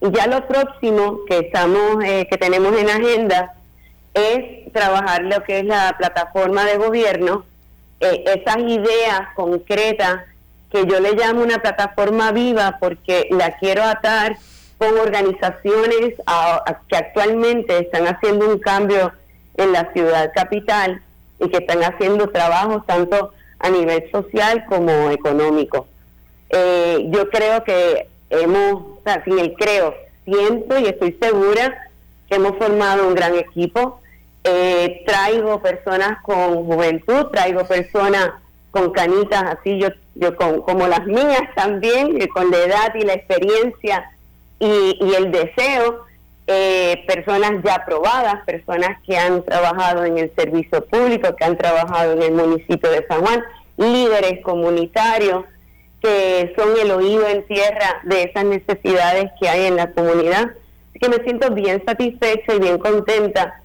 Y ya lo próximo que estamos, eh, que tenemos en agenda es trabajar lo que es la plataforma de gobierno, eh, esas ideas concretas que yo le llamo una plataforma viva porque la quiero atar con organizaciones que actualmente están haciendo un cambio en la ciudad capital y que están haciendo trabajos tanto a nivel social como económico. Eh, yo creo que hemos, o sea, sin el creo, siento y estoy segura que hemos formado un gran equipo. Eh, traigo personas con juventud, traigo personas con canitas así, yo, yo con, como las mías también, eh, con la edad y la experiencia y, y el deseo, eh, personas ya aprobadas, personas que han trabajado en el servicio público, que han trabajado en el municipio de San Juan, líderes comunitarios que son el oído en tierra de esas necesidades que hay en la comunidad. Así que me siento bien satisfecha y bien contenta